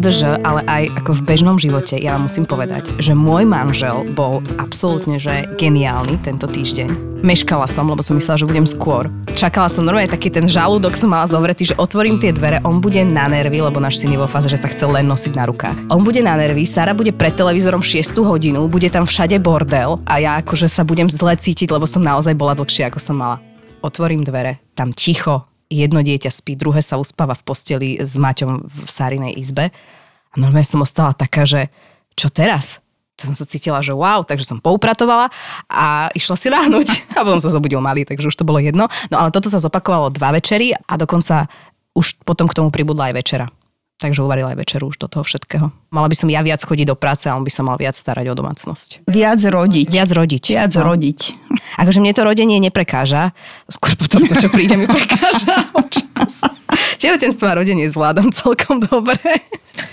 MDŽ, ale aj ako v bežnom živote, ja vám musím povedať, že môj manžel bol absolútne že geniálny tento týždeň. Meškala som, lebo som myslela, že budem skôr. Čakala som normálne taký ten žalúdok som mala zovretý, že otvorím tie dvere, on bude na nervy, lebo náš syn je vo fáze, že sa chce len nosiť na rukách. On bude na nervy, Sara bude pred televízorom 6 hodinu, bude tam všade bordel a ja akože sa budem zle cítiť, lebo som naozaj bola dlhšie, ako som mala. Otvorím dvere, tam ticho, jedno dieťa spí, druhé sa uspáva v posteli s Maťom v Sárinej izbe. A normálne som ostala taká, že čo teraz? To som sa cítila, že wow, takže som poupratovala a išla si ráhnuť. A potom sa zobudil malý, takže už to bolo jedno. No ale toto sa zopakovalo dva večery a dokonca už potom k tomu pribudla aj večera takže uvarila aj večeru už do toho všetkého. Mala by som ja viac chodiť do práce a on by sa mal viac starať o domácnosť. Viac rodiť. Viac rodiť. Viac no. rodiť. Akože mne to rodenie neprekáža, skôr potom to, čo príde, mi prekáža občas. Tehotenstvo a rodenie zvládam celkom dobre.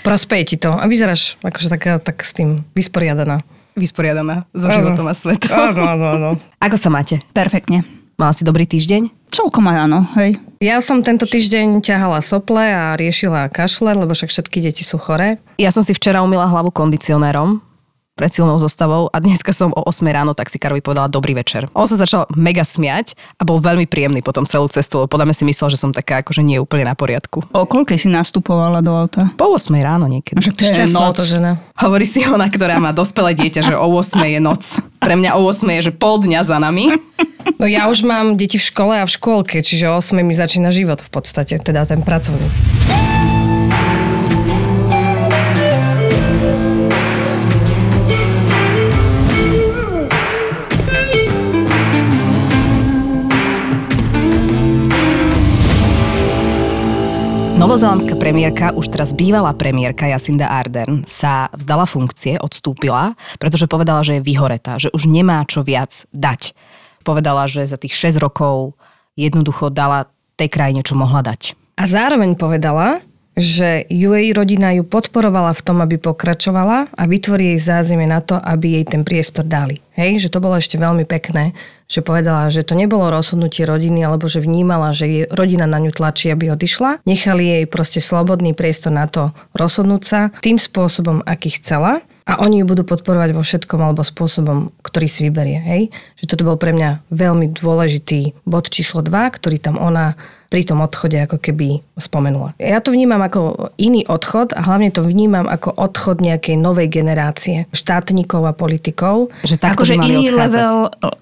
Prospeje ti to a vyzeráš akože taká, tak s tým vysporiadaná. Vysporiadaná so životom a svetom. Áno, áno, áno. Ako sa máte? Perfektne. Mala si dobrý týždeň? Celkom aj áno, hej. Ja som tento týždeň ťahala sople a riešila kašle, lebo však všetky deti sú choré. Ja som si včera umila hlavu kondicionérom, pred silnou zostavou a dneska som o 8 ráno taxikárovi povedala dobrý večer. On sa začal mega smiať a bol veľmi príjemný potom celú cestu, lebo podľa mňa si myslel, že som taká akože nie úplne na poriadku. O koľkej si nastupovala do auta? Po 8 ráno niekedy. Že to je noc. To žena. Hovorí si ona, ktorá má dospelé dieťa, že o 8 je noc. Pre mňa o 8 je, že pol dňa za nami. No ja už mám deti v škole a v škôlke, čiže o 8 mi začína život v podstate, teda ten pracovný. Novozelandská premiérka, už teraz bývalá premiérka Jacinda Ardern, sa vzdala funkcie, odstúpila, pretože povedala, že je vyhoretá, že už nemá čo viac dať. Povedala, že za tých 6 rokov jednoducho dala tej krajine, čo mohla dať. A zároveň povedala, že ju jej rodina ju podporovala v tom, aby pokračovala a vytvorí jej zázemie na to, aby jej ten priestor dali. Hej, že to bolo ešte veľmi pekné, že povedala, že to nebolo rozhodnutie rodiny, alebo že vnímala, že jej rodina na ňu tlačí, aby odišla. Nechali jej proste slobodný priestor na to rozhodnúť sa tým spôsobom, aký chcela a oni ju budú podporovať vo všetkom alebo spôsobom, ktorý si vyberie. Hej? Že toto bol pre mňa veľmi dôležitý bod číslo 2, ktorý tam ona pri tom odchode ako keby spomenula. Ja to vnímam ako iný odchod a hlavne to vnímam ako odchod nejakej novej generácie štátnikov a politikov. Že takto akože iný odchádzať. level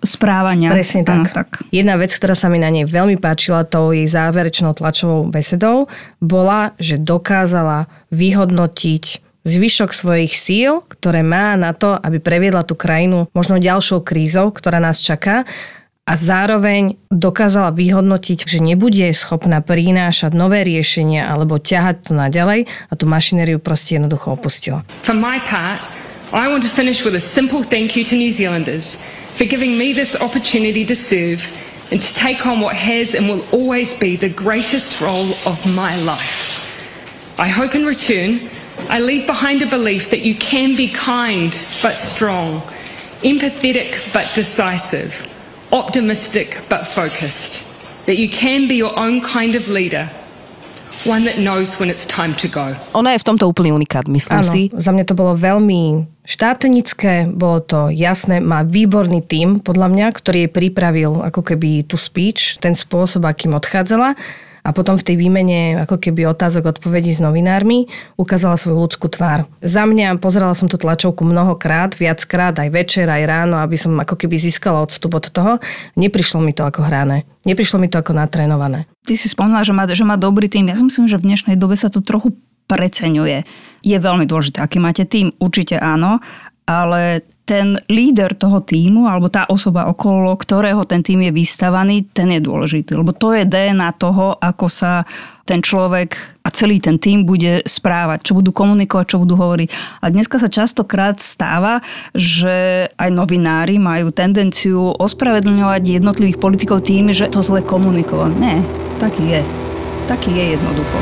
správania. Presne tak. Ano, tak. Jedna vec, ktorá sa mi na nej veľmi páčila tou jej záverečnou tlačovou besedou, bola, že dokázala vyhodnotiť zvyšok svojich síl, ktoré má na to, aby previedla tú krajinu možno ďalšou krízou, ktorá nás čaká a zároveň dokázala vyhodnotiť, že nebude schopná prinášať nové riešenia alebo ťahať to naďalej a tú mašinériu proste jednoducho opustila. For my part, I want to finish with a simple thank you to New Zealanders for giving me this opportunity to serve and to take on what has and will always be the greatest role of my life. I hope in return I leave behind a belief that you can be kind but strong, empathetic but decisive, optimistic but focused, that you can be your own kind of leader One that knows when it's time to go. Ona je v tomto úplný unikát, myslím ano, si. za mňa to bolo veľmi štátenické, bolo to jasné, má výborný tím, podľa mňa, ktorý jej pripravil ako keby tú speech, ten spôsob, akým odchádzala a potom v tej výmene ako keby otázok odpovedí s novinármi ukázala svoju ľudskú tvár. Za mňa pozerala som tú tlačovku mnohokrát, viackrát, aj večer, aj ráno, aby som ako keby získala odstup od toho. Neprišlo mi to ako hrané. Neprišlo mi to ako natrénované. Ty si spomínala, že má, že má dobrý tým. Ja si myslím, že v dnešnej dobe sa to trochu preceňuje. Je veľmi dôležité, aký máte tým, určite áno, ale ten líder toho týmu, alebo tá osoba okolo, ktorého ten tým je vystavaný, ten je dôležitý. Lebo to je DNA toho, ako sa ten človek a celý ten tým bude správať, čo budú komunikovať, čo budú hovoriť. A dneska sa častokrát stáva, že aj novinári majú tendenciu ospravedlňovať jednotlivých politikov tým, že to zle komunikovať. Nie, taký je. Taký je jednoducho.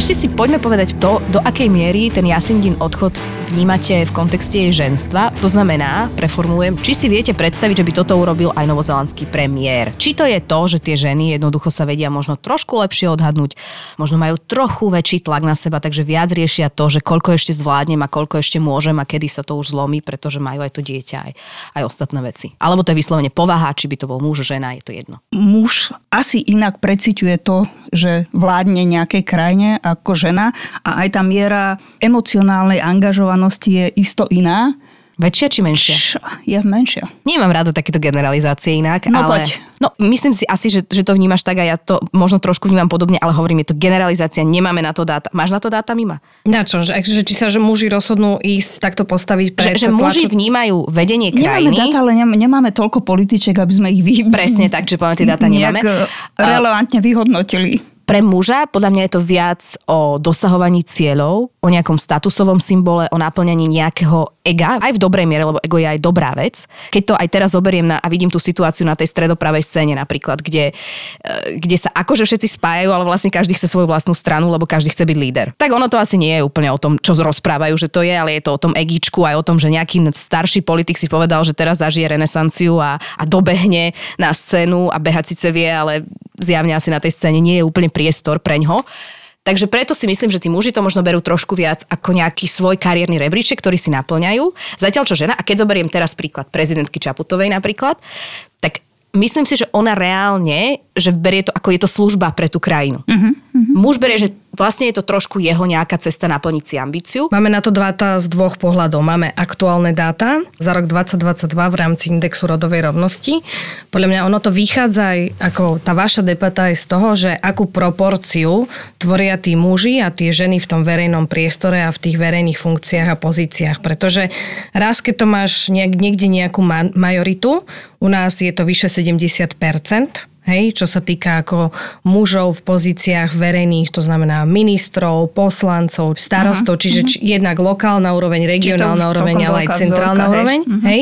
Ešte si poďme povedať to, do akej miery ten Jasindin odchod vnímate v kontexte ženstva. To znamená, preformulujem, či si viete predstaviť, že by toto urobil aj novozelandský premiér. Či to je to, že tie ženy jednoducho sa vedia možno trošku lepšie odhadnúť, možno majú trochu väčší tlak na seba, takže viac riešia to, že koľko ešte zvládnem a koľko ešte môžem a kedy sa to už zlomí, pretože majú aj to dieťa, aj, aj ostatné veci. Alebo to je vyslovene povaha, či by to bol muž, žena, je to jedno. Muž asi inak preciťuje to, že vládne nejakej krajine ako žena a aj tá miera emocionálnej angažovanosti je isto iná. Väčšia či menšia? Š, je menšia. Nemám rada takéto generalizácie inak, No ale... poď. No, myslím si asi, že, že to vnímaš tak a ja to možno trošku vnímam podobne, ale hovorím, je to generalizácia, nemáme na to dáta. Máš na to dáta, Mima? Na čo? Že, že či sa že muži rozhodnú ísť takto postaviť pred Že, že muži tlačo- vnímajú vedenie Nemáme krajiny. dáta, ale nem- nemáme toľko političek, aby sme ich vy... Presne tak, že poviem, tie dáta nemáme. nejak e, relevantne vyhodnotili. Pre muža podľa mňa je to viac o dosahovaní cieľov, o nejakom statusovom symbole, o naplňaní nejakého ega, aj v dobrej miere, lebo ego je aj dobrá vec. Keď to aj teraz zoberiem na, a vidím tú situáciu na tej stredopravej scéne napríklad, kde, e, kde sa akože všetci spájajú, ale vlastne každý chce svoju vlastnú stranu, lebo každý chce byť líder. Tak ono to asi nie je úplne o tom, čo rozprávajú, že to je, ale je to o tom egičku aj o tom, že nejaký starší politik si povedal, že teraz zažije renesanciu a, a dobehne na scénu a behať síce vie, ale zjavne asi na tej scéne nie je úplne priestor pre ňo. Takže preto si myslím, že tí muži to možno berú trošku viac ako nejaký svoj kariérny rebríček, ktorý si naplňajú. Zatiaľ čo žena, a keď zoberiem teraz príklad prezidentky Čaputovej napríklad, tak myslím si, že ona reálne, že berie to ako je to služba pre tú krajinu. Uh-huh, uh-huh. Muž berie, že vlastne je to trošku jeho nejaká cesta naplniť si ambíciu. Máme na to dáta z dvoch pohľadov. Máme aktuálne dáta za rok 2022 v rámci indexu rodovej rovnosti. Podľa mňa ono to vychádza aj, ako tá vaša debata je z toho, že akú proporciu tvoria tí muži a tie ženy v tom verejnom priestore a v tých verejných funkciách a pozíciách. Pretože raz, keď to máš niekde nejakú ma- majoritu, u nás je to vyše 70%, Hej, čo sa týka ako mužov v pozíciách verejných, to znamená ministrov, poslancov, starostov, uh-huh, čiže či, jednak lokálna úroveň, regionálna úroveň, ale aj centrálna vzorka, hej. úroveň. Mhm. Hej.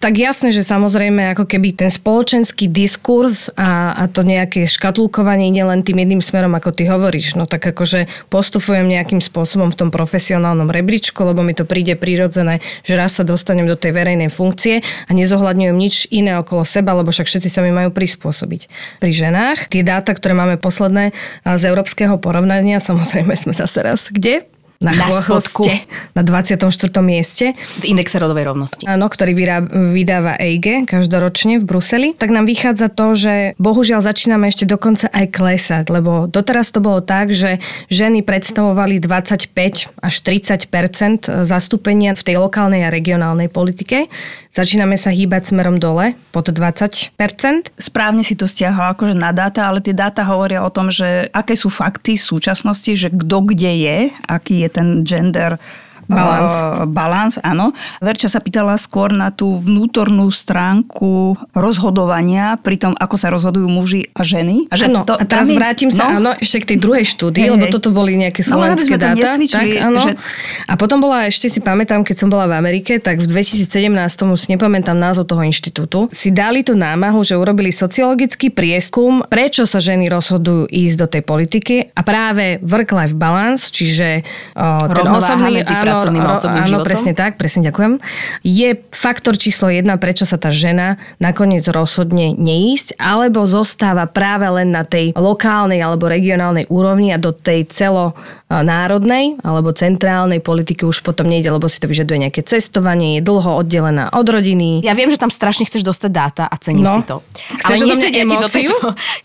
Tak jasné, že samozrejme ako keby ten spoločenský diskurs a, a to nejaké škatulkovanie ide len tým jedným smerom, ako ty hovoríš. No tak akože postupujem nejakým spôsobom v tom profesionálnom rebríčku, lebo mi to príde prirodzené, že raz sa dostanem do tej verejnej funkcie a nezohľadňujem nič iné okolo seba, lebo však všetci sa mi majú prispôsobiť. Pri ženách tie dáta, ktoré máme posledné z európskeho porovnania, samozrejme sme zase raz kde? Na, Na chvoste, na 24. mieste V indexe rodovej rovnosti. áno, ktorý vyrá, vydáva EIG každoročne v Bruseli, tak nám vychádza to, že bohužiaľ začíname ešte dokonca aj klesať, lebo doteraz to bolo tak, že ženy predstavovali 25 až 30% zastúpenia v tej lokálnej a regionálnej politike. Začíname sa hýbať smerom dole pod 20% Správne si to stiahol akože na dáta, ale tie dáta hovoria o tom, že aké sú fakty v súčasnosti, že kto kde je, aký je ten gender Balans. uh, balans, áno. Verča sa pýtala skôr na tú vnútornú stránku rozhodovania pri tom, ako sa rozhodujú muži a ženy. A že Áno, a teraz je- vrátim sa, no, áno, ešte k tej druhej štúdii, Hej, lebo hej. toto boli nejaké No, slovenské to dáta. tak, áno. že- A potom bola, ešte si pamätám, keď som bola v Amerike, tak v 2017, už si nepamätám názov toho inštitútu, si dali tú námahu, že urobili sociologický prieskum, prečo sa ženy rozhodujú ísť do tej politiky a práve work-life balance, čiže o, ten Rovnováha osobný, medzi pracovným a osobným áno, životom. presne tak, presne ďakujem, je faktor číslo jedna, prečo sa tá žena nakoniec rozhodne neísť, alebo zostáva práve len na tej lokálnej alebo regionálnej úrovni a do tej celonárodnej alebo centrálnej politiky už potom nejde, lebo si to vyžaduje nejaké cestovanie, je dlho oddelená od rodiny. Ja viem, že tam strašne chceš dostať dáta a cením No. si to. Chceš Ale nesedia ti do tejto,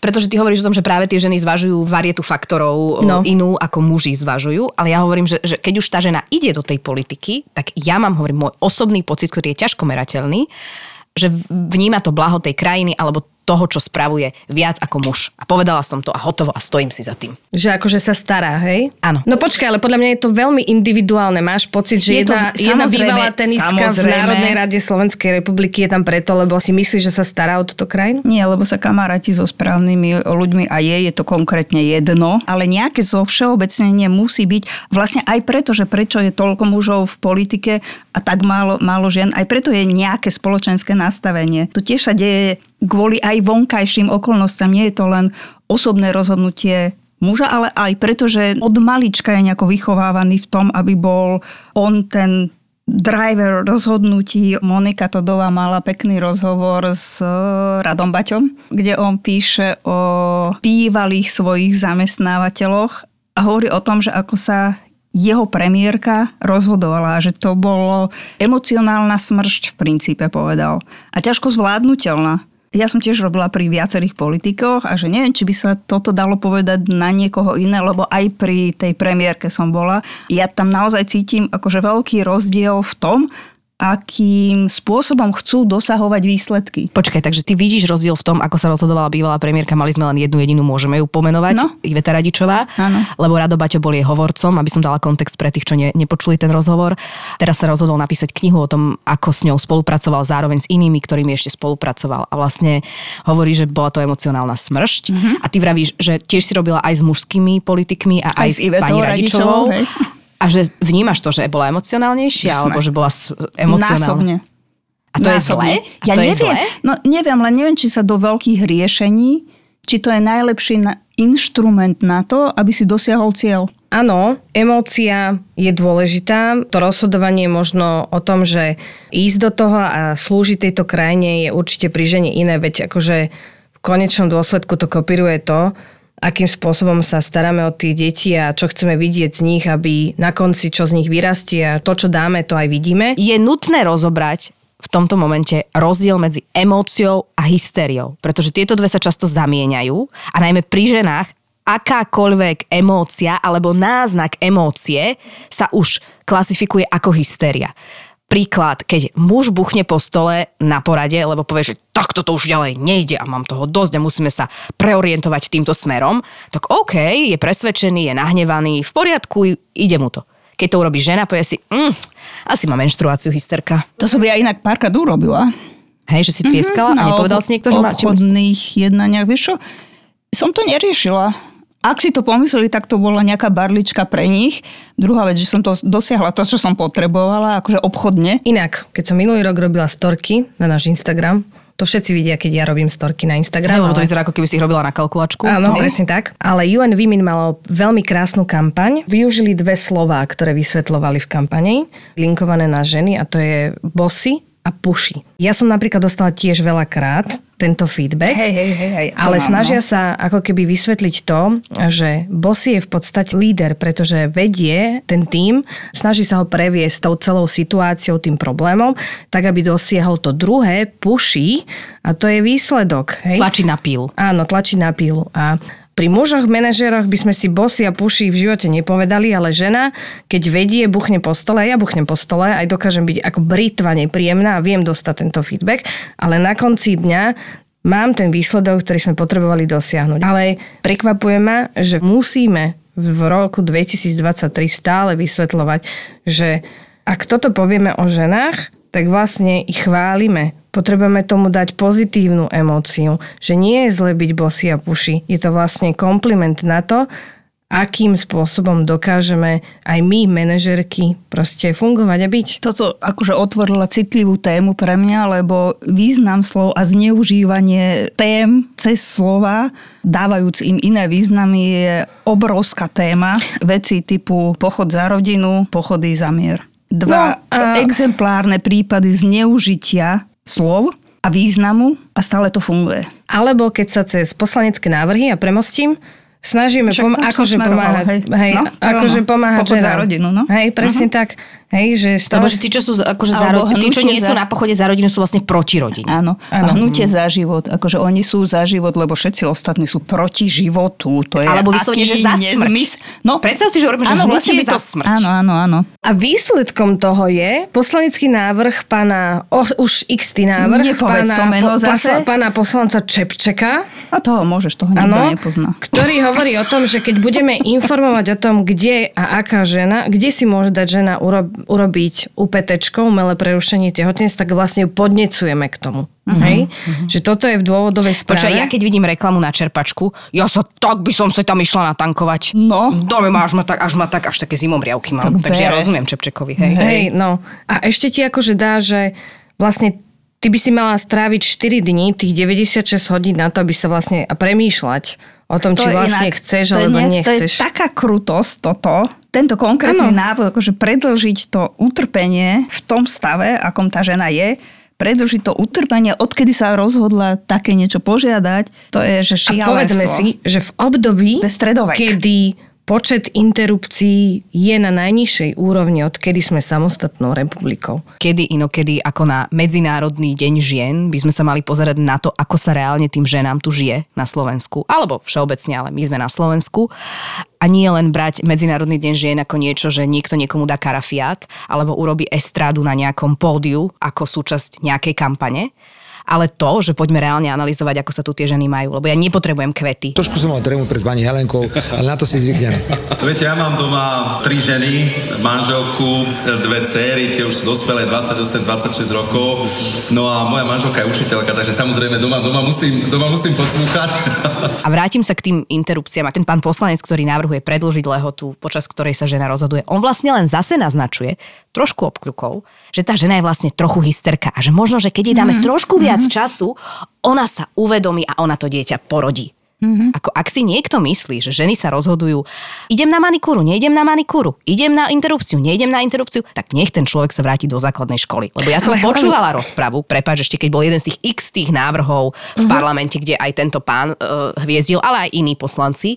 pretože ty hovoríš o tom, že práve tie ženy zvažujú varietu faktorov No. no. inú ako muži zvažujú, ale ja hovorím, že, že keď už tá žena ide do tej politiky, tak ja mám, hovorím, môj osobný pocit, ktorý je ťažko merateľný, že vníma to blaho tej krajiny alebo toho, čo spravuje viac ako muž. A povedala som to a hotovo a stojím si za tým. Že akože sa stará, hej? Áno. No počkaj, ale podľa mňa je to veľmi individuálne. Máš pocit, že Je to jedna, v- jedna bývalá tenistka v samozrejme. Národnej rade Slovenskej republiky je tam preto, lebo si myslí, že sa stará o túto krajinu? Nie, lebo sa kamaráti so správnymi ľuďmi a je, je to konkrétne jedno, ale nejaké zo všeobecnenie musí byť vlastne aj preto, že prečo je toľko mužov v politike a tak málo, málo žien, aj preto je nejaké spoločenské nastavenie. To tiež sa deje kvôli aj vonkajším okolnostiam. Nie je to len osobné rozhodnutie muža, ale aj preto, že od malička je nejako vychovávaný v tom, aby bol on ten driver rozhodnutí. Monika Todová mala pekný rozhovor s e, Radom Baťom, kde on píše o bývalých svojich zamestnávateľoch a hovorí o tom, že ako sa jeho premiérka rozhodovala, že to bolo emocionálna smršť v princípe povedal. A ťažko zvládnutelná. Ja som tiež robila pri viacerých politikoch a že neviem, či by sa toto dalo povedať na niekoho iné, lebo aj pri tej premiérke som bola. Ja tam naozaj cítim akože veľký rozdiel v tom, akým spôsobom chcú dosahovať výsledky. Počkaj, takže ty vidíš rozdiel v tom, ako sa rozhodovala bývalá premiérka, mali sme len jednu jedinú, môžeme ju pomenovať, no. Iveta Radičová, Áno. lebo Rado Baťo bol jej hovorcom, aby som dala kontext pre tých, čo ne, nepočuli ten rozhovor. Teraz sa rozhodol napísať knihu o tom, ako s ňou spolupracoval zároveň s inými, ktorými ešte spolupracoval. A vlastne hovorí, že bola to emocionálna smršť. Mm-hmm. A ty vravíš, že tiež si robila aj s mužskými politikmi a aj, aj s, s pani Radičovou. Radičovou a že vnímaš to, že bola emocionálnejšia, Jasné. alebo že bola emocionálna? Násobne. A to Násobne. je zlé? A ja to neviem, je zlé? No neviem, len neviem, či sa do veľkých riešení, či to je najlepší na, inštrument na to, aby si dosiahol cieľ. Áno, emócia je dôležitá. To rozhodovanie je možno o tom, že ísť do toho a slúžiť tejto krajine je určite pri žene iné, veď akože v konečnom dôsledku to kopíruje to, akým spôsobom sa staráme o tie deti a čo chceme vidieť z nich, aby na konci čo z nich vyrastie a to, čo dáme, to aj vidíme. Je nutné rozobrať v tomto momente rozdiel medzi emóciou a hystériou, pretože tieto dve sa často zamieňajú a najmä pri ženách akákoľvek emócia alebo náznak emócie sa už klasifikuje ako hystéria príklad, keď muž buchne po stole na porade, lebo povie, že takto to už ďalej nejde a mám toho dosť a musíme sa preorientovať týmto smerom, tak OK, je presvedčený, je nahnevaný, v poriadku, ide mu to. Keď to urobí žena, povie si, mm, asi má menštruáciu hysterka. To som ja inak párkrát urobila. Hej, že si trieskala mm-hmm, a nepovedal si niekto, že má... V obchodných jednaniach, vieš čo, som to neriešila ak si to pomysleli, tak to bola nejaká barlička pre nich. Druhá vec, že som to dosiahla to, čo som potrebovala, akože obchodne. Inak, keď som minulý rok robila storky na náš Instagram, to všetci vidia, keď ja robím storky na Instagram. Lebo ale... to vyzerá, ako keby si ich robila na kalkulačku. Áno, no. presne tak. Ale UN Women malo veľmi krásnu kampaň. Využili dve slova, ktoré vysvetľovali v kampani, linkované na ženy a to je bossy a puši. Ja som napríklad dostala tiež veľakrát tento feedback, hej, hej, hej, hej, ale mám, snažia no. sa ako keby vysvetliť to, že bossy je v podstate líder, pretože vedie ten tým, snaží sa ho previesť tou celou situáciou, tým problémom, tak aby dosiahol to druhé, puší a to je výsledok. Hej? Tlačí na pílu. Áno, tlačí na pílu. A pri mužoch, manažeroch by sme si bosy a puši v živote nepovedali, ale žena, keď vedie, buchne po stole, ja buchnem po stole, aj dokážem byť ako britva nepríjemná a viem dostať tento feedback, ale na konci dňa mám ten výsledok, ktorý sme potrebovali dosiahnuť. Ale prekvapuje ma, že musíme v roku 2023 stále vysvetľovať, že ak toto povieme o ženách, tak vlastne ich chválime potrebujeme tomu dať pozitívnu emóciu, že nie je zle byť bosy a puši. Je to vlastne kompliment na to, akým spôsobom dokážeme aj my, manažerky, proste fungovať a byť. Toto akože otvorila citlivú tému pre mňa, lebo význam slov a zneužívanie tém cez slova, dávajúc im iné významy, je obrovská téma. Veci typu pochod za rodinu, pochody za mier. Dva no, a... exemplárne prípady zneužitia slov a významu a stále to funguje. Alebo keď sa cez poslanecké návrhy, a premostím, snažíme pom- akože pomáhať, hej. Hej, no, akože pomáhať ženám. za rodinu, no. Hej, presne uh-huh. tak. Hej, že stále... Lebo že tí, čo sú akože za rodinu, tí, čo nie za... sú na pochode za rodinu, sú vlastne proti rodine. Áno. Áno. Hnutie za život, akože oni sú za život, lebo všetci ostatní sú proti životu. To je Alebo vyslovene, že za smrť. No, Predstav si, že urobíme, že áno, hnutie vlastne to... za smrť. Áno, áno, áno. A výsledkom toho je poslanecký návrh pána, o, už x návrh, Nepovedz pána, to meno po, zase. pána poslanca Čepčeka. A toho môžeš, toho nikto nepozná. Ktorý hovorí o tom, že keď budeme informovať o tom, kde a aká žena, kde si môže dať žena urobiť UPT, umelé prerušenie tehotenstva, tak vlastne ju podnecujeme k tomu. Uh-huh, Hej? Uh-huh. Že toto je v dôvodovej správe. Počkaj, ja keď vidím reklamu na čerpačku, ja sa tak by som sa tam išla natankovať. No. Dome ma až ma tak, až ma tak, až také zimomriavky mám. Tak Takže ja rozumiem Čepčekovi. Hej. hej, no. A ešte ti akože dá, že vlastne ty by si mala stráviť 4 dní, tých 96 hodín na to, aby sa vlastne a premýšľať o tom, to či vlastne inak, chceš alebo nie, nechceš. To je taká krutosť toto, tento konkrétny ano. návod, akože predlžiť to utrpenie v tom stave, akom tá žena je, predlžiť to utrpenie, odkedy sa rozhodla také niečo požiadať, to je, že šialenstvo. A povedzme si, že v období, kedy Počet interrupcií je na najnižšej úrovni, odkedy sme samostatnou republikou. Kedy inokedy ako na Medzinárodný deň žien by sme sa mali pozerať na to, ako sa reálne tým ženám tu žije na Slovensku. Alebo všeobecne, ale my sme na Slovensku. A nie len brať Medzinárodný deň žien ako niečo, že niekto niekomu dá karafiát alebo urobí estrádu na nejakom pódiu ako súčasť nejakej kampane ale to, že poďme reálne analyzovať, ako sa tu tie ženy majú, lebo ja nepotrebujem kvety. Trošku som mal trému pred pani Helenkou, ale na to si zvyknem. Viete, ja mám doma tri ženy, manželku, dve céry, tie už sú dospelé, 28-26 rokov. No a moja manželka je učiteľka, takže samozrejme doma, doma, musím, doma musím poslúchať. A vrátim sa k tým interrupciám. A ten pán poslanec, ktorý navrhuje predlžiť lehotu, počas ktorej sa žena rozhoduje, on vlastne len zase naznačuje, trošku obkľukov, že tá žena je vlastne trochu hysterka a že možno, že keď jej dáme mm-hmm. trošku viac mm-hmm. času, ona sa uvedomí a ona to dieťa porodí. Mm-hmm. Ako ak si niekto myslí, že ženy sa rozhodujú, idem na manikúru, nejdem na manikúru, idem na interrupciu, nejdem na interrupciu, tak nech ten človek sa vráti do základnej školy. Lebo ja som Ale počúvala rozpravu, prepáč, ešte keď bol jeden z tých x tých návrhov v mm-hmm. parlamente, kde aj tento pán uh, hviezdil, ale aj iní poslanci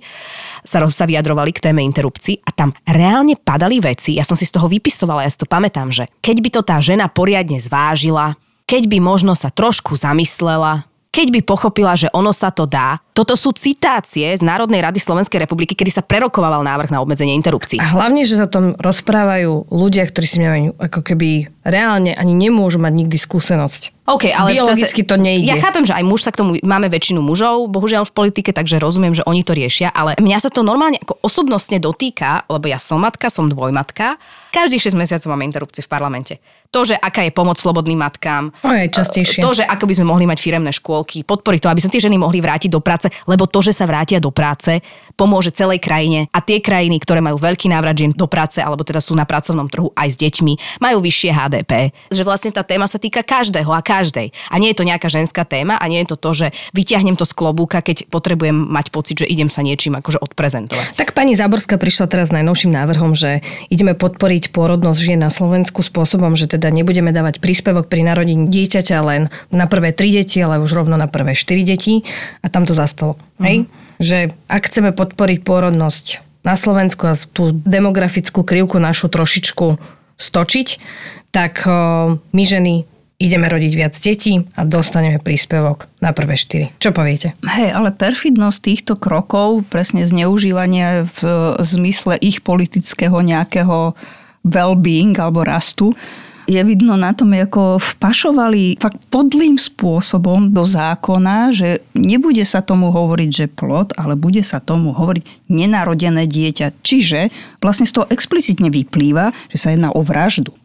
sa, sa vyjadrovali k téme interrupcií a tam reálne padali veci, ja som si z toho vypisovala, ja si to pamätám, že keď by to tá žena poriadne zvážila, keď by možno sa trošku zamyslela, keď by pochopila, že ono sa to dá. Toto sú citácie z Národnej rady Slovenskej republiky, kedy sa prerokovával návrh na obmedzenie interrupcií. A hlavne, že sa tom rozprávajú ľudia, ktorí si majú ako keby reálne ani nemôžu mať nikdy skúsenosť. OK, ale Biologicky zase, to nejde. Ja chápem, že aj muž sa k tomu, máme väčšinu mužov, bohužiaľ v politike, takže rozumiem, že oni to riešia, ale mňa sa to normálne ako osobnostne dotýka, lebo ja som matka, som dvojmatka, každých 6 mesiacov máme interrupcie v parlamente. To, že aká je pomoc slobodným matkám. O, je častejšie. To, že ako by sme mohli mať firemné škôlky, podporiť to, aby sa tie ženy mohli vrátiť do práce, lebo to, že sa vrátia do práce, pomôže celej krajine a tie krajiny, ktoré majú veľký návrat žien do práce, alebo teda sú na pracovnom trhu aj s deťmi, majú vyššie HDP. Že vlastne tá téma sa týka každého a každej. A nie je to nejaká ženská téma a nie je to to, že vyťahnem to z klobúka, keď potrebujem mať pocit, že idem sa niečím akože odprezentovať. Tak pani Záborská prišla teraz s najnovším návrhom, že ideme podporiť pôrodnosť žien na Slovensku spôsobom, že teda nebudeme dávať príspevok pri narodení dieťaťa len na prvé tri deti, ale už rovno na prvé štyri deti a tam to zastalo. Mm. Hej? Že ak chceme podporiť pôrodnosť na Slovensku a tú demografickú krivku našu trošičku stočiť, tak my ženy ideme rodiť viac detí a dostaneme príspevok na prvé štyri. Čo poviete? Hej, ale perfidnosť týchto krokov, presne zneužívanie v zmysle ich politického nejakého well-being alebo rastu, je vidno na tom, ako vpašovali fakt podlým spôsobom do zákona, že nebude sa tomu hovoriť, že plod, ale bude sa tomu hovoriť nenarodené dieťa. Čiže vlastne z toho explicitne vyplýva, že sa jedná o vraždu.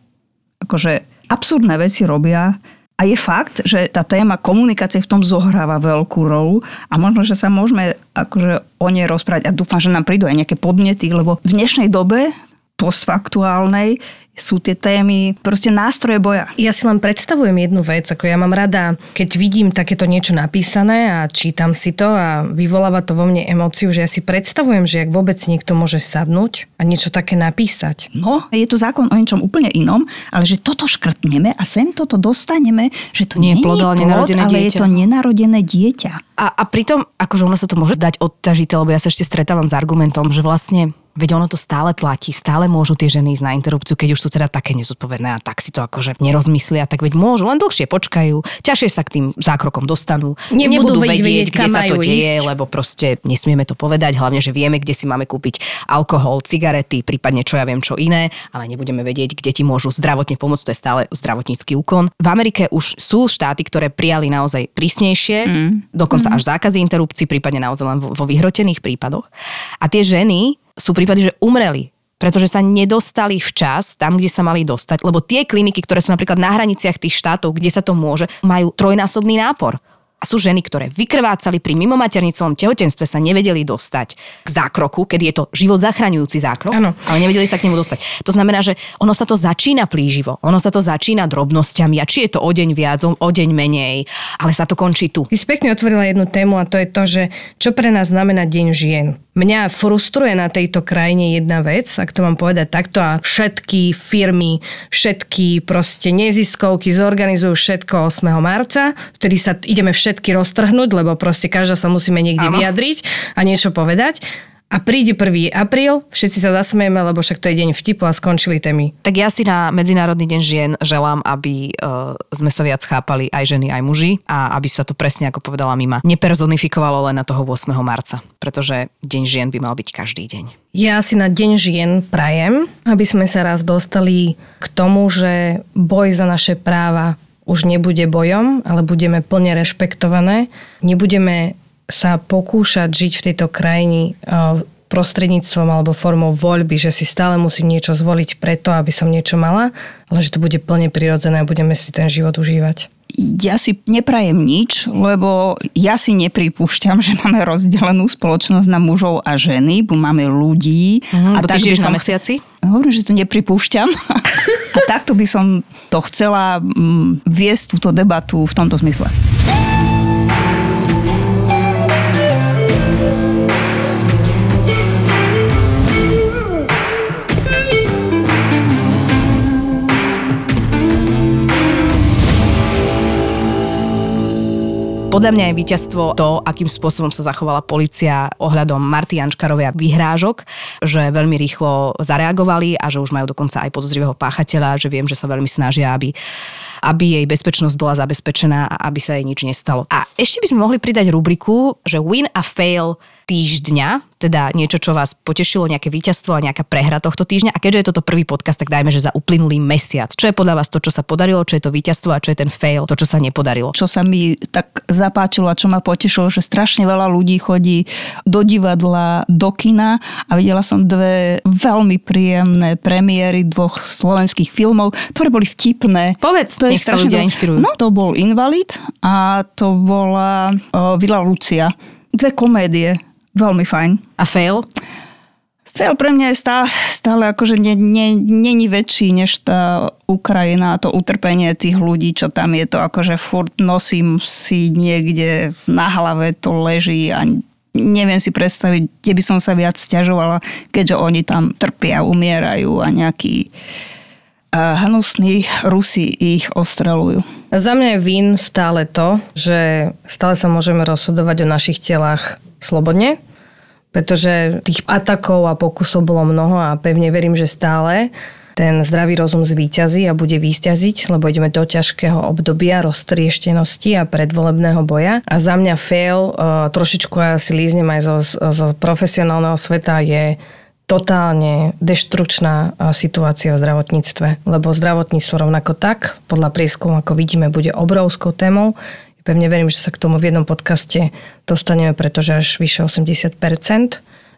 Akože absurdné veci robia a je fakt, že tá téma komunikácie v tom zohráva veľkú rolu a možno, že sa môžeme akože o nej rozprávať a dúfam, že nám prídu aj nejaké podnety, lebo v dnešnej dobe postfaktuálnej sú tie témy proste nástroje boja. Ja si len predstavujem jednu vec, ako ja mám rada, keď vidím takéto niečo napísané a čítam si to a vyvoláva to vo mne emóciu, že ja si predstavujem, že ak vôbec niekto môže sadnúť a niečo také napísať. No, je to zákon o niečom úplne inom, ale že toto škrtneme a sem toto dostaneme, že to nie, nie je plod, ale, plod, ale je to nenarodené dieťa. A, a pritom, akože ono sa to môže zdať odťažité, lebo ja sa ešte stretávam s argumentom, že vlastne Veď ono to stále platí, stále môžu tie ženy ísť na interrupciu, keď už sú teda také nezodpovedné a tak si to akože nerozmyslia, tak veď môžu, len dlhšie počkajú, ťažšie sa k tým zákrokom dostanú, nebudú, nebudú vedieť, kde sa to deje, ísť. lebo proste nesmieme to povedať, hlavne, že vieme, kde si máme kúpiť alkohol, cigarety, prípadne čo ja viem, čo iné, ale nebudeme vedieť, kde ti môžu zdravotne pomôcť, to je stále zdravotnícky úkon. V Amerike už sú štáty, ktoré prijali naozaj prísnejšie, mm. dokonca mm. až zákazy interrupcií, prípadne naozaj len vo, vo vyhrotených prípadoch. A tie ženy sú prípady, že umreli pretože sa nedostali včas tam, kde sa mali dostať, lebo tie kliniky, ktoré sú napríklad na hraniciach tých štátov, kde sa to môže, majú trojnásobný nápor. A sú ženy, ktoré vykrvácali pri mimomaternicovom tehotenstve sa nevedeli dostať k zákroku, keď je to život zachraňujúci zákrok, Áno. ale nevedeli sa k nemu dostať. To znamená, že ono sa to začína plíživo, ono sa to začína drobnosťami a či je to o deň viac, o deň menej, ale sa to končí tu. Ty si pekne otvorila jednu tému a to je to, že čo pre nás znamená Deň žien. Mňa frustruje na tejto krajine jedna vec, ak to mám povedať takto, a všetky firmy, všetky proste neziskovky zorganizujú všetko 8. marca, vtedy sa ideme všetky roztrhnúť, lebo proste každá sa musíme niekde Áno. vyjadriť a niečo povedať. A príde 1. apríl, všetci sa zasmejeme, lebo však to je deň vtipu a skončili témy. Tak ja si na Medzinárodný deň žien želám, aby uh, sme sa viac chápali aj ženy, aj muži a aby sa to presne, ako povedala Mima, nepersonifikovalo len na toho 8. marca, pretože deň žien by mal byť každý deň. Ja si na Deň žien prajem, aby sme sa raz dostali k tomu, že boj za naše práva už nebude bojom, ale budeme plne rešpektované. Nebudeme sa pokúšať žiť v tejto krajine eh, prostredníctvom alebo formou voľby, že si stále musím niečo zvoliť preto, aby som niečo mala, ale že to bude plne prirodzené a budeme si ten život užívať. Ja si neprajem nič, lebo ja si nepripúšťam, že máme rozdelenú spoločnosť na mužov a ženy, bo máme ľudí. A Bo ty tak by som- mesiaci? Hovorím, že to nepripúšťam. A takto by som to chcela mm, viesť túto debatu v tomto zmysle. Podľa mňa je víťazstvo to, akým spôsobom sa zachovala policia ohľadom Marty Jančkarovia vyhrážok, že veľmi rýchlo zareagovali a že už majú dokonca aj podozrivého páchateľa, že viem, že sa veľmi snažia, aby aby jej bezpečnosť bola zabezpečená a aby sa jej nič nestalo. A ešte by sme mohli pridať rubriku, že win a fail týždňa, teda niečo, čo vás potešilo, nejaké víťazstvo a nejaká prehra tohto týždňa. A keďže je toto prvý podcast, tak dajme, že za uplynulý mesiac. Čo je podľa vás to, čo sa podarilo, čo je to víťazstvo a čo je ten fail, to, čo sa nepodarilo. Čo sa mi tak zapáčilo a čo ma potešilo, že strašne veľa ľudí chodí do divadla, do kina a videla som dve veľmi príjemné premiéry dvoch slovenských filmov, ktoré boli vtipné. Povedz, to je nech sa ľudia dobré. inšpirujú. No, to bol Invalid a to bola uh, Vila Lucia. Dve komédie. Veľmi fajn. A fail? Fail pre mňa je stále, stále akože nie, nie, není väčší než tá Ukrajina a to utrpenie tých ľudí, čo tam je to akože furt nosím si niekde na hlave to leží a neviem si predstaviť, kde by som sa viac stiažovala, keďže oni tam trpia, umierajú a nejakí a hnusní Rusi ich ostrelujú. Za mňa je vin stále to, že stále sa môžeme rozhodovať o našich telách slobodne, pretože tých atakov a pokusov bolo mnoho a pevne verím, že stále ten zdravý rozum zvíťazí a bude výťaziť, lebo ideme do ťažkého obdobia roztrieštenosti a predvolebného boja. A za mňa fail, uh, trošičku ja si líznem aj zo, zo profesionálneho sveta, je totálne deštručná situácia v zdravotníctve, lebo zdravotníctvo rovnako tak, podľa prieskumu, ako vidíme, bude obrovskou témou. Pevne verím, že sa k tomu v jednom podcaste dostaneme, pretože až vyše 80%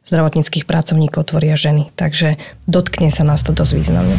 zdravotníckých pracovníkov tvoria ženy. Takže dotkne sa nás to dosť významne.